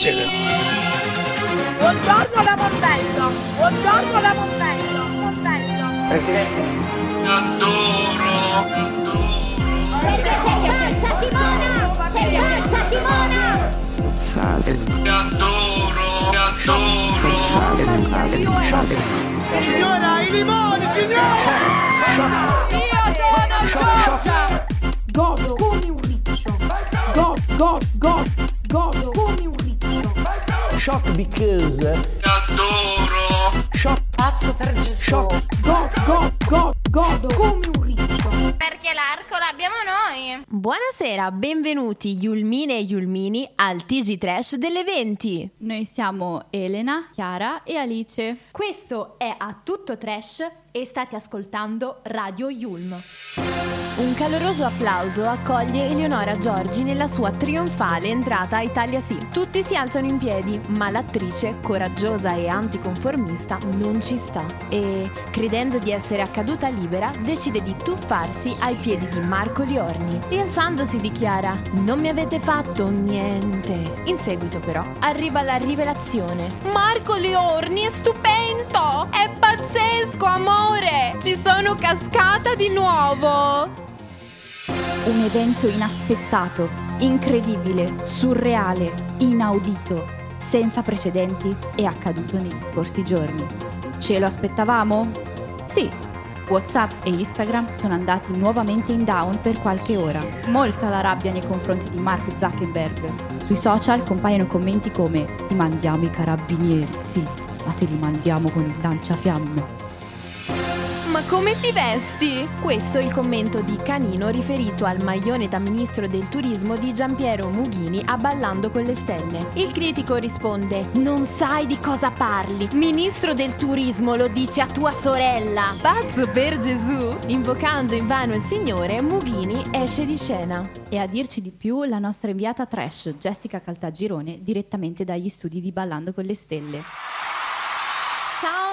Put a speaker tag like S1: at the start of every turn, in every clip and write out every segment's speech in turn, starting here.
S1: eccetera.
S2: Buongiorno la Montella! Buongiorno la Montella! Montella!
S3: Presidente.
S1: Adoro, adoro.
S4: Perché sei pazza Simona! Sei pazza Simona!
S1: Adoro, adoro.
S2: Signora, i limoni, signora!
S5: Io sono Giorgia! Godo come un riccio. Godo, godo, godo, godo come un riccio.
S3: Shock because.
S1: Adoro.
S3: Shock.
S6: Pazzo per Gesù.
S3: Shock.
S5: Godo, godo, godo, godo come un riccio.
S7: Perché l'arco l'abbiamo noi.
S8: Buonasera, benvenuti Yulmine e Yulmini al TG Trash delle 20.
S9: Noi siamo Elena, Chiara e Alice.
S10: Questo è A Tutto Trash e state ascoltando Radio Yulm.
S8: Un caloroso applauso accoglie Eleonora Giorgi nella sua trionfale entrata a Italia Sì. Tutti si alzano in piedi, ma l'attrice, coraggiosa e anticonformista, non ci sta e, credendo di essere accaduta libera, decide di tuffarsi ai piedi di Marco Liorni. Rialzandosi dichiara: Non mi avete fatto niente. In seguito, però, arriva la rivelazione: Marco Liorni è stupendo! È pazzesco, amore! Ci sono cascata di nuovo!
S9: Un evento inaspettato, incredibile, surreale, inaudito, senza precedenti è accaduto negli scorsi giorni. Ce lo aspettavamo? Sì. WhatsApp e Instagram sono andati nuovamente in down per qualche ora. Molta la rabbia nei confronti di Mark Zuckerberg. Sui social compaiono commenti come ti mandiamo i carabinieri, sì, ma te li mandiamo con il lanciafiamme.
S8: Ma come ti vesti? Questo è il commento di Canino riferito al maglione da ministro del turismo di Giampiero Mughini a Ballando con le Stelle. Il critico risponde: Non sai di cosa parli. Ministro del turismo lo dice a tua sorella. Pazzo per Gesù! Invocando invano il Signore, Mughini esce di scena.
S9: E a dirci di più la nostra inviata trash Jessica Caltagirone direttamente dagli studi di Ballando con le Stelle.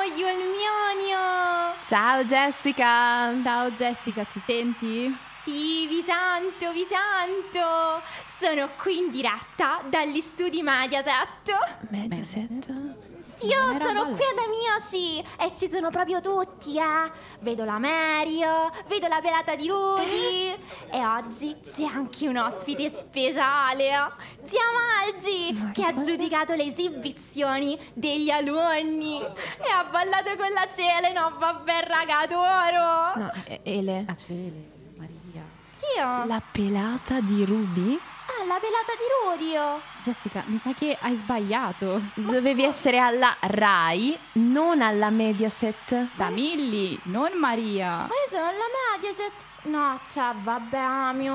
S10: Ciao Yulmionio!
S8: Ciao Jessica!
S9: Ciao Jessica, ci senti?
S10: Sì, vi tanto, vi tanto! Sono qui in diretta dagli studi Mediaset.
S8: Mediaset?
S10: Io sono
S9: male.
S10: qui ad Amici e ci sono proprio tutti, eh! Vedo la Mario, vedo la pelata di Rudy e oggi c'è anche un ospite speciale, zia Malgi, che ha giudicato le esibizioni degli alunni e ha ballato con la Cele, no vabbè raga, adoro!
S8: No, Ele.
S9: A Cele, Maria.
S10: Sì, oh.
S8: La pelata di Rudy?
S10: Ah, la pelata di Rudy, oh.
S9: Jessica, mi sa che hai sbagliato.
S8: Dovevi essere alla Rai, non alla Mediaset.
S9: Da Milli, non Maria.
S10: Ma io sono alla Mediaset. No, cioè, vabbè, Amio.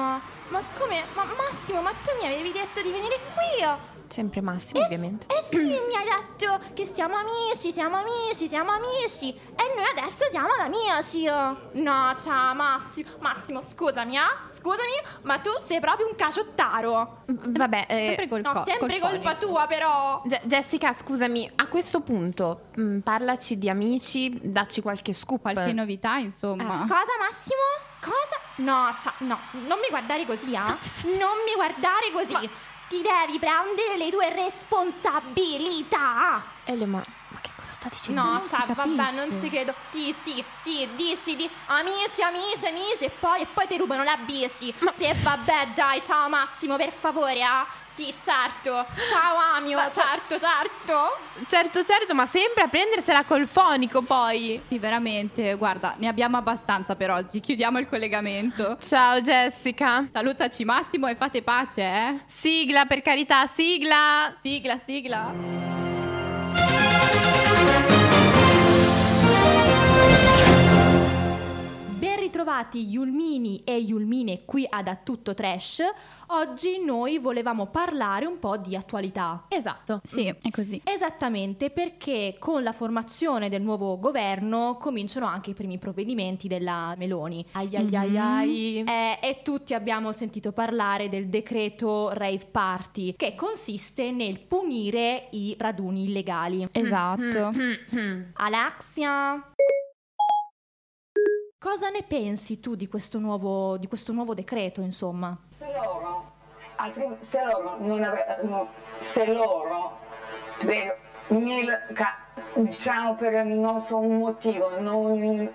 S10: Ma come? Ma Massimo, ma tu mi avevi detto di venire qui?
S8: Sempre Massimo, ovviamente.
S10: Eh sì, mi hai detto che siamo amici, siamo amici, siamo amici. E noi adesso siamo ad amici. No, ciao, Massimo. Massimo, scusami, eh? Scusami, ma tu sei proprio un caciottaro.
S8: Vabbè, eh,
S9: Sempre col
S10: No,
S9: co-
S10: sempre
S9: col
S10: colpa
S9: fonico.
S10: tua, però.
S8: Ge- Jessica, scusami, a questo punto mh, parlaci di amici, dacci qualche scoop.
S9: Qualche novità, insomma.
S10: Cosa, Massimo? Cosa? No, cioè, no, non mi guardare così, eh? Non mi guardare così. Ti devi prendere le tue responsabilità.
S8: Ele, ma, ma che cosa sta dicendo?
S10: No,
S9: non
S10: cioè,
S9: si
S10: vabbè, non ci credo. Sì, sì, sì, dici di amici, amici, amici, e poi, e poi ti rubano la bici. Sì, vabbè, dai, ciao Massimo, per favore, eh? Sì, certo. Ciao Amio, certo, certo.
S8: Certo, certo, ma sempre a prendersela col fonico poi.
S9: Sì, veramente. Guarda, ne abbiamo abbastanza per oggi. Chiudiamo il collegamento.
S8: Ciao Jessica.
S9: Salutaci Massimo e fate pace, eh?
S8: Sigla, per carità, sigla.
S9: Sigla, sigla.
S10: Ben ritrovati Yulmini e Yulmine qui ad A Tutto Trash. Oggi noi volevamo parlare un po' di attualità.
S8: Esatto.
S9: Sì, è così.
S10: Esattamente perché con la formazione del nuovo governo cominciano anche i primi provvedimenti della Meloni.
S8: Ai ai ai ai.
S10: Eh, e tutti abbiamo sentito parlare del decreto Rave Party, che consiste nel punire i raduni illegali.
S9: Esatto.
S10: Alexia, cosa ne pensi tu di questo nuovo, di questo nuovo decreto, insomma?
S6: altrimenti se loro non avevano, se loro per ca- diciamo per non so un motivo, non...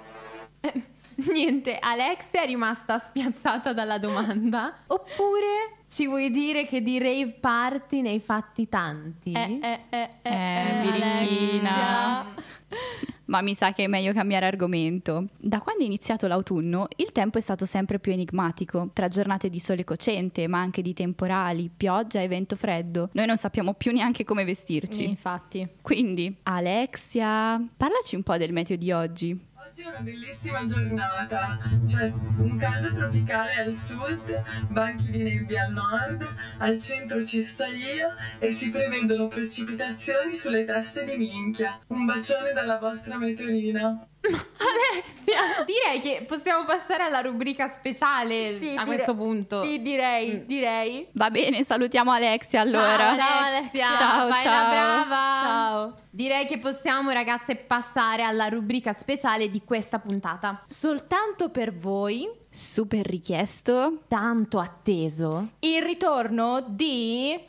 S8: Niente, Alexia è rimasta spiazzata dalla domanda. Oppure ci vuoi dire che di rave party ne hai fatti tanti?
S10: Eh, eh, eh, eh,
S9: Eh, birichina. Ma mi sa che è meglio cambiare argomento. Da quando è iniziato l'autunno, il tempo è stato sempre più enigmatico, tra giornate di sole cocente, ma anche di temporali, pioggia e vento freddo. Noi non sappiamo più neanche come vestirci.
S10: Infatti.
S9: Quindi, Alexia, parlaci un po' del meteo di oggi.
S11: Oggi è una bellissima giornata, c'è un caldo tropicale al sud, banchi di nebbia al nord, al centro ci sto io e si prevedono precipitazioni sulle teste di minchia. Un bacione dalla vostra meteorina.
S8: Alexia! Direi che possiamo passare alla rubrica speciale
S10: Sì,
S8: a
S10: dire-
S8: questo punto.
S10: Sì, direi, direi.
S9: Va bene, salutiamo Alexia allora.
S8: Ciao Alexia,
S9: Ciao,
S8: fai
S9: ciao.
S8: la brava.
S10: Ciao.
S8: Direi che possiamo ragazze passare alla rubrica speciale di questa puntata.
S10: Soltanto per voi
S9: Super richiesto.
S8: Tanto atteso.
S10: il ritorno di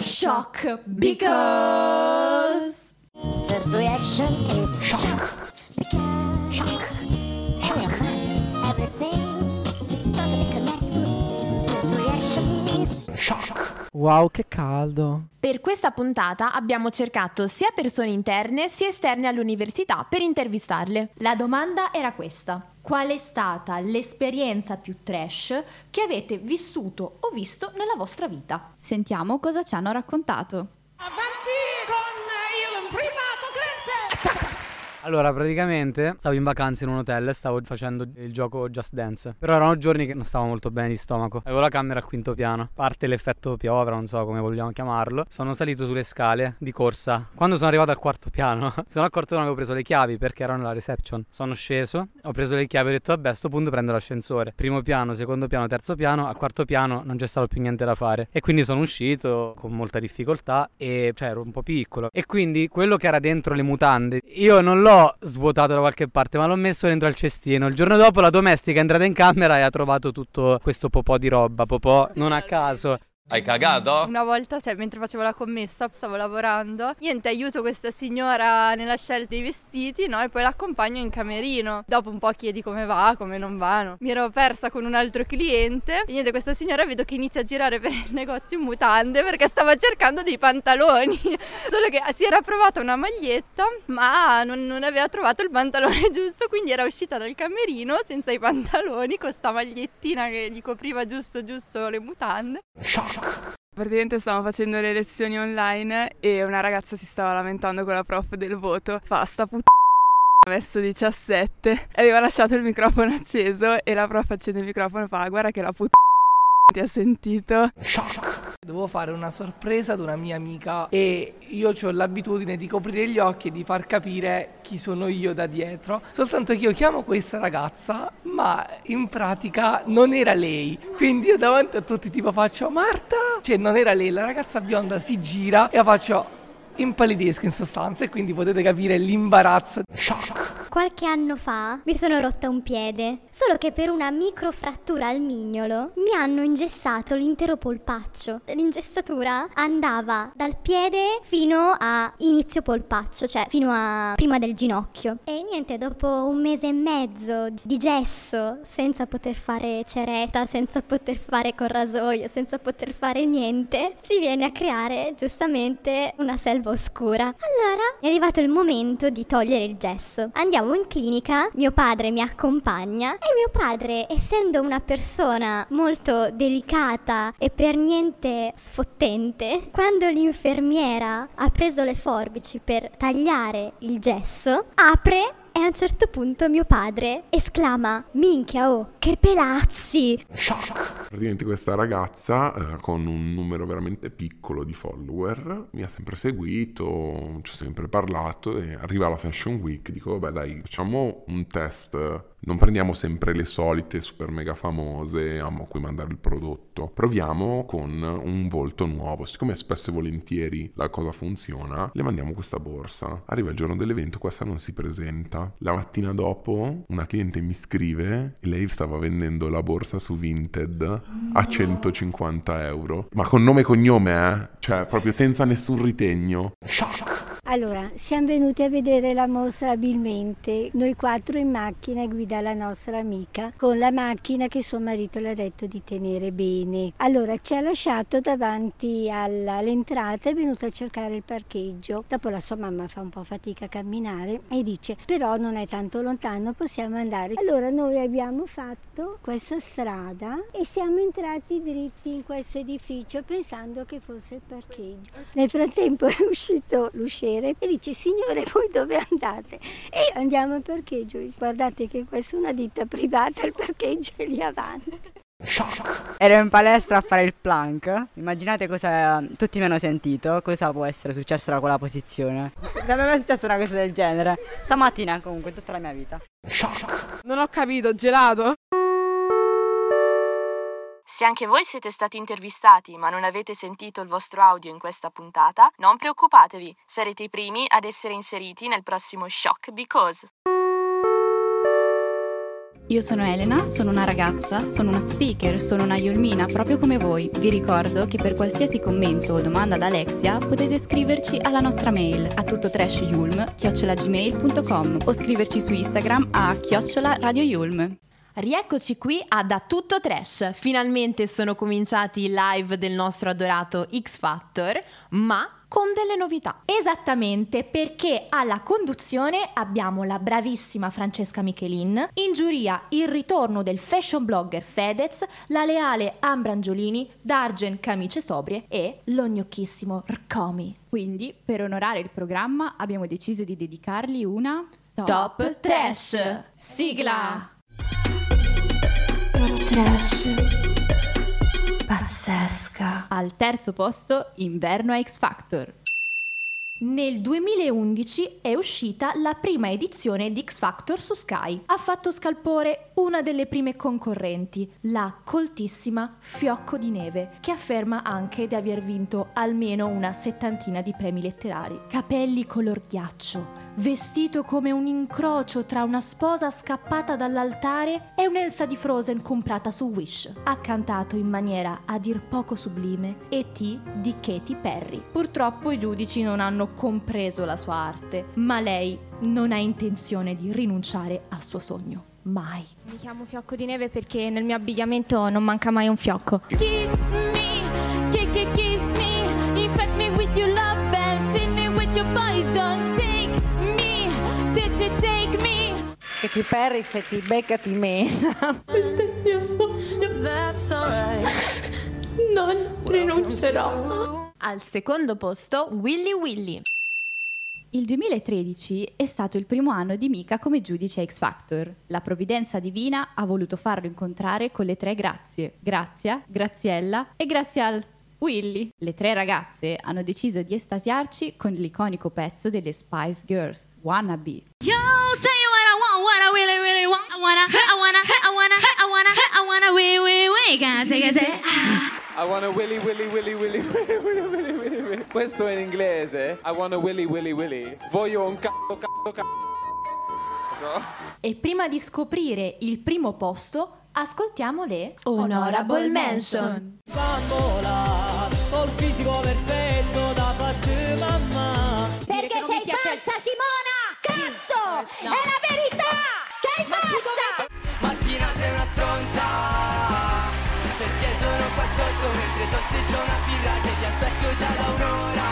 S10: Shock
S8: Because
S4: First reaction is shock. Shock. Is
S3: Wow, che caldo.
S8: Per questa puntata abbiamo cercato sia persone interne sia esterne all'università per intervistarle.
S10: La domanda era questa. Qual è stata l'esperienza più trash che avete vissuto o visto nella vostra vita?
S9: Sentiamo cosa ci hanno raccontato.
S12: Allora, praticamente stavo in vacanza in un hotel e stavo facendo il gioco Just Dance. Però erano giorni che non stavo molto bene di stomaco. Avevo la camera al quinto piano. Parte l'effetto piovra, non so come vogliamo chiamarlo. Sono salito sulle scale di corsa. Quando sono arrivato al quarto piano, sono accorto che non avevo preso le chiavi perché erano nella reception. Sono sceso, ho preso le chiavi e ho detto, vabbè, a sto punto prendo l'ascensore. Primo piano, secondo piano, terzo piano. Al quarto piano non c'è stato più niente da fare. E quindi sono uscito con molta difficoltà e cioè ero un po' piccolo. E quindi quello che era dentro le mutande, io non l'ho svuotato da qualche parte, ma l'ho messo dentro al cestino. Il giorno dopo la domestica è entrata in camera e ha trovato tutto questo popò di roba. Popò non a caso.
S13: Hai cagato?
S14: Una volta, cioè mentre facevo la commessa, stavo lavorando, niente, aiuto questa signora nella scelta dei vestiti, no? E poi l'accompagno in camerino. Dopo un po' chiedi come va, come non va, no? Mi ero persa con un altro cliente e niente, questa signora vedo che inizia a girare per il negozio in mutande perché stava cercando dei pantaloni. Solo che si era provata una maglietta, ma non, non aveva trovato il pantalone giusto, quindi era uscita dal camerino senza i pantaloni, con sta magliettina che gli copriva giusto giusto le mutande.
S15: Praticamente stavamo facendo le lezioni online e una ragazza si stava lamentando con la prof del voto. Fa sta puttana messo 17 e aveva lasciato il microfono acceso e la prof accende il microfono e fa guarda che la puttana ti ha sentito.
S16: Dovevo fare una sorpresa ad una mia amica e io ho l'abitudine di coprire gli occhi e di far capire chi sono io da dietro. Soltanto che io chiamo questa ragazza, ma in pratica non era lei. Quindi io davanti a tutti tipo faccio Marta! Cioè non era lei, la ragazza bionda si gira e io faccio impallidisco in sostanza e quindi potete capire l'imbarazzo.
S17: Qualche anno fa mi sono rotta un piede, solo che per una microfrattura al mignolo mi hanno ingessato l'intero polpaccio. L'ingessatura andava dal piede fino a inizio polpaccio, cioè fino a prima del ginocchio. E niente, dopo un mese e mezzo di gesso, senza poter fare ceretta, senza poter fare col rasoio, senza poter fare niente, si viene a creare giustamente una selva oscura. Allora è arrivato il momento di togliere il gesso. Andiamo in clinica, mio padre mi accompagna e mio padre, essendo una persona molto delicata e per niente sfottente, quando l'infermiera ha preso le forbici per tagliare il gesso, apre e a un certo punto mio padre esclama: Minchia, oh, che pelazzi!
S18: Praticamente questa ragazza eh, con un numero veramente piccolo di follower mi ha sempre seguito, ci ho sempre parlato e arriva la Fashion Week, dico vabbè dai facciamo un test, non prendiamo sempre le solite super mega famose a cui mandare il prodotto, proviamo con un volto nuovo, siccome spesso e volentieri la cosa funziona, le mandiamo questa borsa, arriva il giorno dell'evento, questa non si presenta? La mattina dopo una cliente mi scrive e lei stava vendendo la borsa su Vinted a 150 euro. Ma con nome e cognome, eh? Cioè, proprio senza nessun ritegno.
S13: Allora, siamo venuti a vedere la mostra abilmente, noi quattro in macchina e guida la nostra amica, con la macchina che suo marito le ha detto di tenere bene. Allora, ci ha lasciato davanti alla- all'entrata, è venuto a cercare il parcheggio. Dopo la sua mamma fa un po' fatica a camminare e dice, però non è tanto lontano, possiamo andare. Allora noi abbiamo fatto questa strada e siamo entrati dritti in questo edificio pensando che fosse il parcheggio. Nel frattempo è uscito l'usciere e dice signore voi dove andate? E andiamo al parcheggio. Guardate che questa è una ditta privata, il parcheggio è lì avanti.
S19: Ero in palestra a fare il plank. Immaginate cosa tutti mi hanno sentito. Cosa può essere successo da quella posizione? Non mi è mai successa una cosa del genere. Stamattina, comunque, tutta la mia vita.
S20: Non ho capito, gelato?
S8: Se anche voi siete stati intervistati ma non avete sentito il vostro audio in questa puntata, non preoccupatevi, sarete i primi ad essere inseriti nel prossimo Shock Because.
S9: Io sono Elena, sono una ragazza, sono una speaker, sono una Yulmina proprio come voi. Vi ricordo che per qualsiasi commento o domanda ad Alexia potete scriverci alla nostra mail a tuttotrashyulm.gmail.com o scriverci su Instagram a chiocciola.
S8: Rieccoci qui a Da Tutto Trash. Finalmente sono cominciati i live del nostro adorato X Factor, ma con delle novità.
S10: Esattamente, perché alla conduzione abbiamo la bravissima Francesca Michelin, in giuria il ritorno del fashion blogger Fedez, la leale Ambra Angiolini, Dargen Camicie Sobrie e lo gnocchissimo Rcomi.
S9: Quindi, per onorare il programma, abbiamo deciso di dedicargli una
S8: Top Trash. Sigla!
S9: Trash pazzesca. Al terzo posto, Inverno a X Factor.
S10: Nel 2011 è uscita la prima edizione di X Factor su Sky. Ha fatto scalpore una delle prime concorrenti, la coltissima Fiocco di Neve, che afferma anche di aver vinto almeno una settantina di premi letterari. Capelli color ghiaccio, vestito come un incrocio tra una sposa scappata dall'altare e un'Elsa di Frozen comprata su Wish. Ha cantato in maniera a dir poco sublime E.T. di Katy Perry. Purtroppo i giudici non hanno compreso la sua arte, ma lei non ha intenzione di rinunciare al suo sogno. Mai.
S21: Mi chiamo Fiocco di Neve perché nel mio abbigliamento non manca mai un fiocco.
S5: Kiss me, kiss me, infect me with your love and fill me with your poison.
S22: Katy Perry se ti becca ti mena.
S5: Questo è il mio sogno. That's alright. Non rinuncerò.
S8: Al secondo posto, Willy Willy.
S9: Il 2013 è stato il primo anno di Mika come giudice X Factor. La provvidenza divina ha voluto farlo incontrare con le tre grazie, Grazia, Graziella e Grazial. Willy. Le tre ragazze hanno deciso di estasiarci con l'iconico pezzo delle Spice Girls, Wannabe.
S5: Yo, say what I want, what I really, really want. I wanna, I wanna, I wanna, I wanna, I wanna, wee, wee, wee, guys, say, say.
S23: I wanna willy willy willy willy willy willy willy willy willy. Questo è in inglese. I wanna willy willy willy. Voglio un cazzo cazzo cazzo.
S10: E prima di scoprire il primo posto, ascoltiamo le
S8: Honorable Mention.
S24: Bambola, fisico perfetto da fatti mamma.
S4: Perché sei falsa, Simona! Cazzo! È la verità! Sei falsa!
S24: Mattina sei una stronza. Perché sono qua sotto mentre sosseggio una birra che ti aspetto già da un'ora.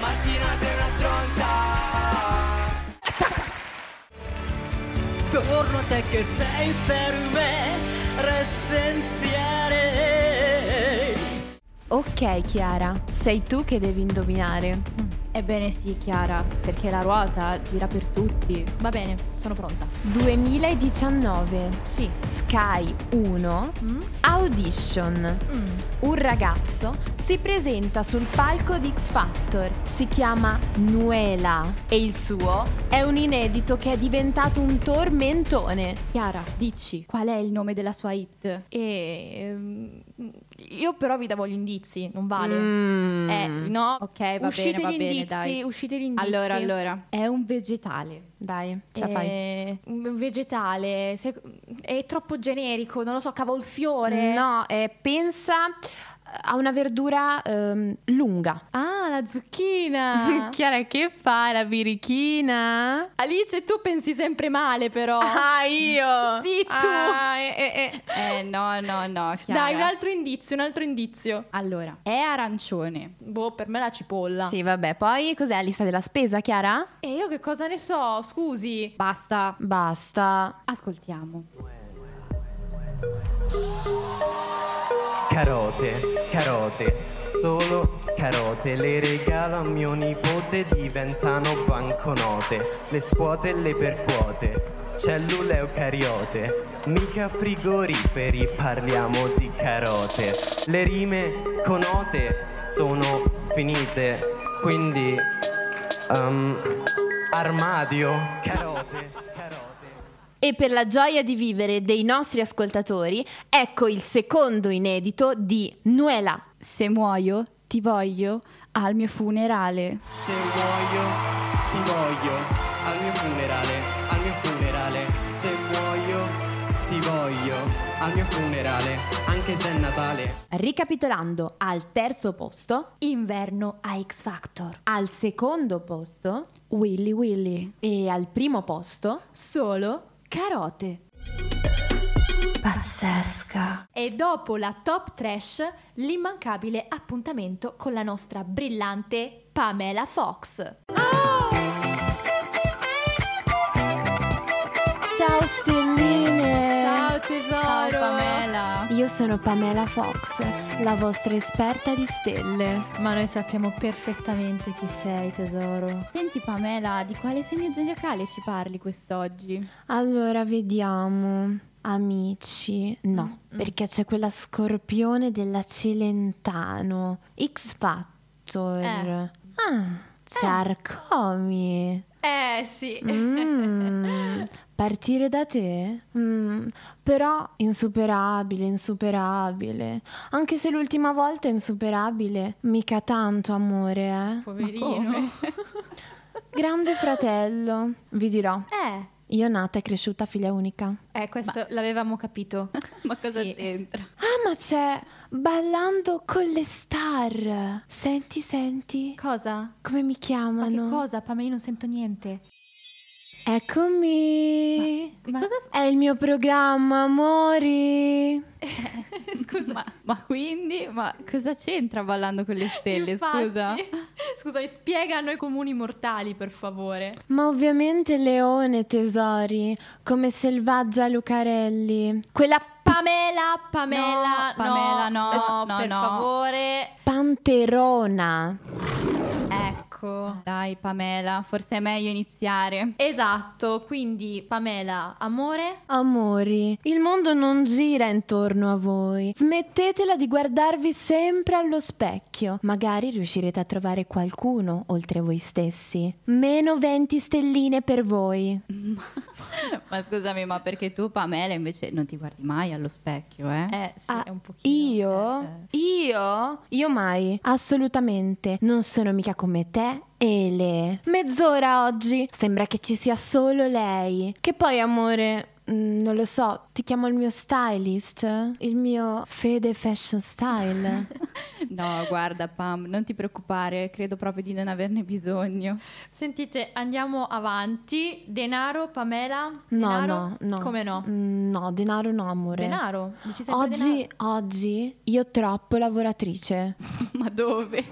S24: Martina sei una stronza. Torno a te che sei per me l'essenziale.
S8: Ok Chiara, sei tu che devi indovinare.
S9: Ebbene sì, Chiara, perché la ruota gira per tutti.
S10: Va bene, sono pronta.
S8: 2019.
S10: Sì.
S8: Sky 1.
S10: Mm?
S8: Audition. Un ragazzo si presenta sul palco di X Factor. Si chiama Nuela e il suo è un inedito che è diventato un tormentone.
S9: Chiara, dici, qual è il nome della sua hit?
S10: E... ehm, io però vi davo gli indizi, non vale.
S9: Mm.
S10: Eh, no.
S9: Ok, va
S10: uscite
S9: bene, va
S10: gli
S9: bene,
S10: indizi,
S9: dai.
S10: uscite gli indizi.
S9: Allora, allora, è un vegetale. Dai, ce la fai.
S10: Eh, un vegetale, se- è troppo generico, non lo so, cavolfiore.
S8: No, eh, pensa a una verdura ehm, lunga.
S10: Ah, la zucchina.
S8: Chiara, che fa la birichina?
S10: Alice, tu pensi sempre male però.
S8: Ah, io?
S10: Sì, tu.
S8: Ah, eh,
S9: Eh, no, no, no, Chiara.
S10: Dai, un altro indizio, un altro indizio.
S9: Allora, è arancione.
S10: Boh, per me la cipolla.
S8: Sì, vabbè, poi cos'è la lista della spesa, Chiara?
S10: E io che cosa ne so, scusi.
S9: Basta,
S8: Basta.
S9: ascoltiamo.
S25: Carote, carote, solo carote, le regalo a mio nipote, diventano banconote, le scuote e le percuote, cellule eucariote, mica frigoriferi, parliamo di carote, le rime conote sono finite, quindi um, armadio, carote.
S8: E per la gioia di vivere dei nostri ascoltatori, ecco il secondo inedito di Nuela.
S9: Se muoio, ti voglio al mio funerale.
S25: Se muoio, ti voglio al mio funerale, al mio funerale. Se muoio, ti voglio al mio funerale, anche se è Natale.
S8: Ricapitolando, al terzo posto,
S10: Inverno a X Factor.
S8: al secondo posto
S9: Willy Willy.
S8: e al primo posto
S10: Solo carote.
S9: Pazzesca.
S10: E dopo la top trash, l'immancabile appuntamento con la nostra brillante Pamela Fox.
S8: Io sono Pamela Fox, la vostra esperta di stelle.
S10: Ma noi sappiamo perfettamente chi sei, tesoro.
S9: Senti Pamela, di quale segno zodiacale ci parli quest'oggi?
S8: Allora, vediamo. Amici, no, perché c'è quella scorpione della Celentano. X Factor.
S10: Eh.
S8: Ah, c'è Arcomi.
S10: Eh sì.
S8: Mm, partire da te? Mm, però insuperabile, insuperabile. Anche se l'ultima volta insuperabile, mica tanto amore, eh.
S10: Poverino.
S8: Grande fratello, vi dirò.
S10: Eh.
S8: Io nata e cresciuta figlia unica.
S10: Eh, questo l'avevamo capito.
S9: Ma cosa
S10: Sì.
S9: c'entra?
S8: Ah, ma c'è ballando con le star. Senti, senti.
S10: Cosa?
S8: Come mi
S10: Ma
S8: chiamano?
S10: che cosa, Pamela? Io non sento niente.
S8: Eccomi.
S10: Ma- cosa-
S8: È il mio programma, amori.
S10: Scusa.
S9: Ma, ma quindi, ma cosa c'entra ballando con le stelle,
S10: Infatti.
S9: scusa?
S10: Scusami, spiega a noi comuni mortali, per favore.
S8: Ma ovviamente leone, tesori, come selvaggia Lucarelli. Quella
S10: Pamela, Pamela,
S9: No, Pamela, no, no,
S10: per
S9: no.
S10: favore.
S8: panterona.
S10: Ecco.
S9: Dai Pamela, forse è meglio iniziare.
S10: Esatto, quindi Pamela, amore?
S8: Amori, il mondo non gira intorno a voi. Smettetela di guardarvi sempre allo specchio. Magari riuscirete a trovare qualcuno oltre voi stessi. Meno 20 stelline per voi.
S9: Ma scusami, ma perché tu Pamela invece non ti guardi mai allo specchio, eh?
S10: Eh, sì,
S8: Ah,
S10: è un pochino.
S8: Io? Io? Io mai. Assolutamente. Non sono mica come te. Ele. Mezz'ora oggi. Sembra che ci sia solo lei. Che poi, amore. Mm, Non lo so, ti chiamo il mio stylist? Il mio Fede Fashion Style?
S9: No, guarda Pam, non ti preoccupare, credo proprio di non averne bisogno.
S10: Sentite, andiamo avanti. Denaro, Pamela?
S8: No,
S10: Denaro?
S8: no, no.
S10: Come no?
S8: Mm, No, denaro no, amore.
S10: Denaro? Dici sempre
S8: Oggi,
S10: denaro?
S8: oggi, io troppo lavoratrice.
S9: Ma dove?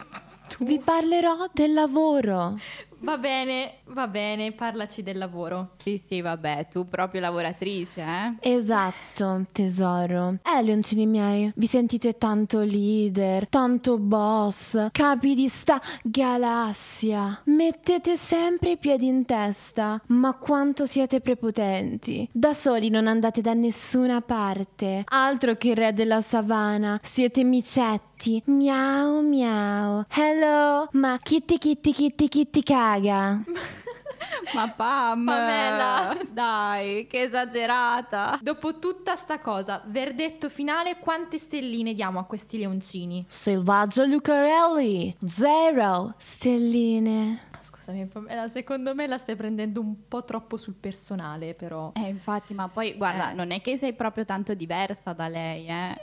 S8: Vi parlerò del lavoro.
S10: Va bene, va bene, parlaci del lavoro.
S9: Sì, sì, vabbè, tu proprio lavoratrice, eh?
S8: Esatto, tesoro. Eh, leoncini miei, vi sentite tanto leader, tanto boss, capi di sta galassia. Mettete sempre i piedi in testa, ma quanto siete prepotenti. Da soli non andate da nessuna parte. Altro che il re della savana, siete micetti. Miau miau. Hello, ma kitty kitty kitty kitty caga. Ma Pam,
S10: Pamela.
S8: dai, che esagerata.
S10: Dopo tutta sta cosa, verdetto finale, quante stelline diamo a questi leoncini?
S8: Selvaggio Lucarelli, zero stelline.
S10: Scusami, Pamela, secondo me la stai prendendo un po' troppo sul personale, però.
S8: Eh, infatti, ma poi guarda,
S10: Eh.
S8: non è che sei proprio tanto diversa da lei, eh.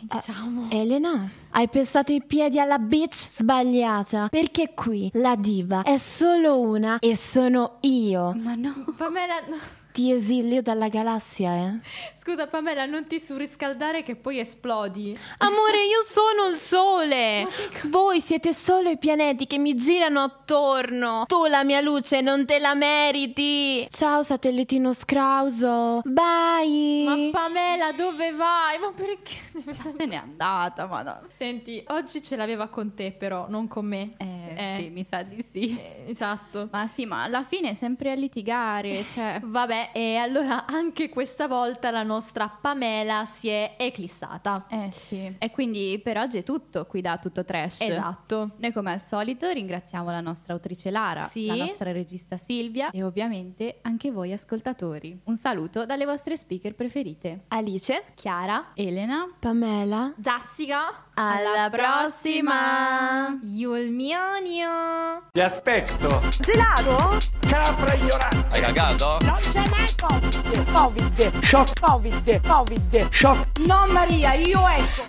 S10: diciamo.
S8: Elena, hai pensato i piedi alla bitch sbagliata. Perché qui la diva è solo una e sono io.
S10: Ma no. Pamela, no.
S8: Ti esilio dalla galassia, eh.
S10: Scusa, Pamela, non ti surriscaldare che poi esplodi.
S8: Amore, io sono il sole. Voi siete solo i pianeti che mi girano attorno. Tu la mia luce non te la meriti. Ciao, satellitino scrauso. Bye.
S10: Ma Pamela, dove vai? Ma perché?
S8: se n'è andata, ma no.
S10: Senti, oggi ce l'aveva con te, però, non con me.
S8: Eh, sì, mi sa di sì.
S10: esatto.
S8: Ma sì, ma alla fine è sempre a litigare, cioè...
S10: Vabbè, e allora anche questa volta la nostra Pamela si è eclissata.
S8: Eh sì. E quindi per oggi è tutto qui da Tutto Trash.
S10: Esatto.
S8: Noi come al solito ringraziamo la nostra autrice Lara,
S10: Sì.
S8: la nostra regista Silvia e ovviamente anche voi ascoltatori. Un saluto dalle vostre speaker preferite. Alice,
S10: Chiara,
S8: Elena, Pamela.
S10: Jessica.
S8: Alla prossima!
S10: Yulmiania.
S18: Ti aspetto.
S11: Gelato?
S18: Capra ignorante. Hai cagato?
S11: Non ce n'è Covid. Covid.
S18: Shock.
S11: Covid. Covid.
S18: Shock.
S11: No Maria, io esco.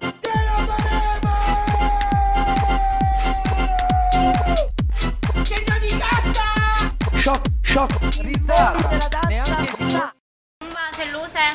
S11: Segno di carta!
S18: Shock. Shock. Risata.
S11: Danza.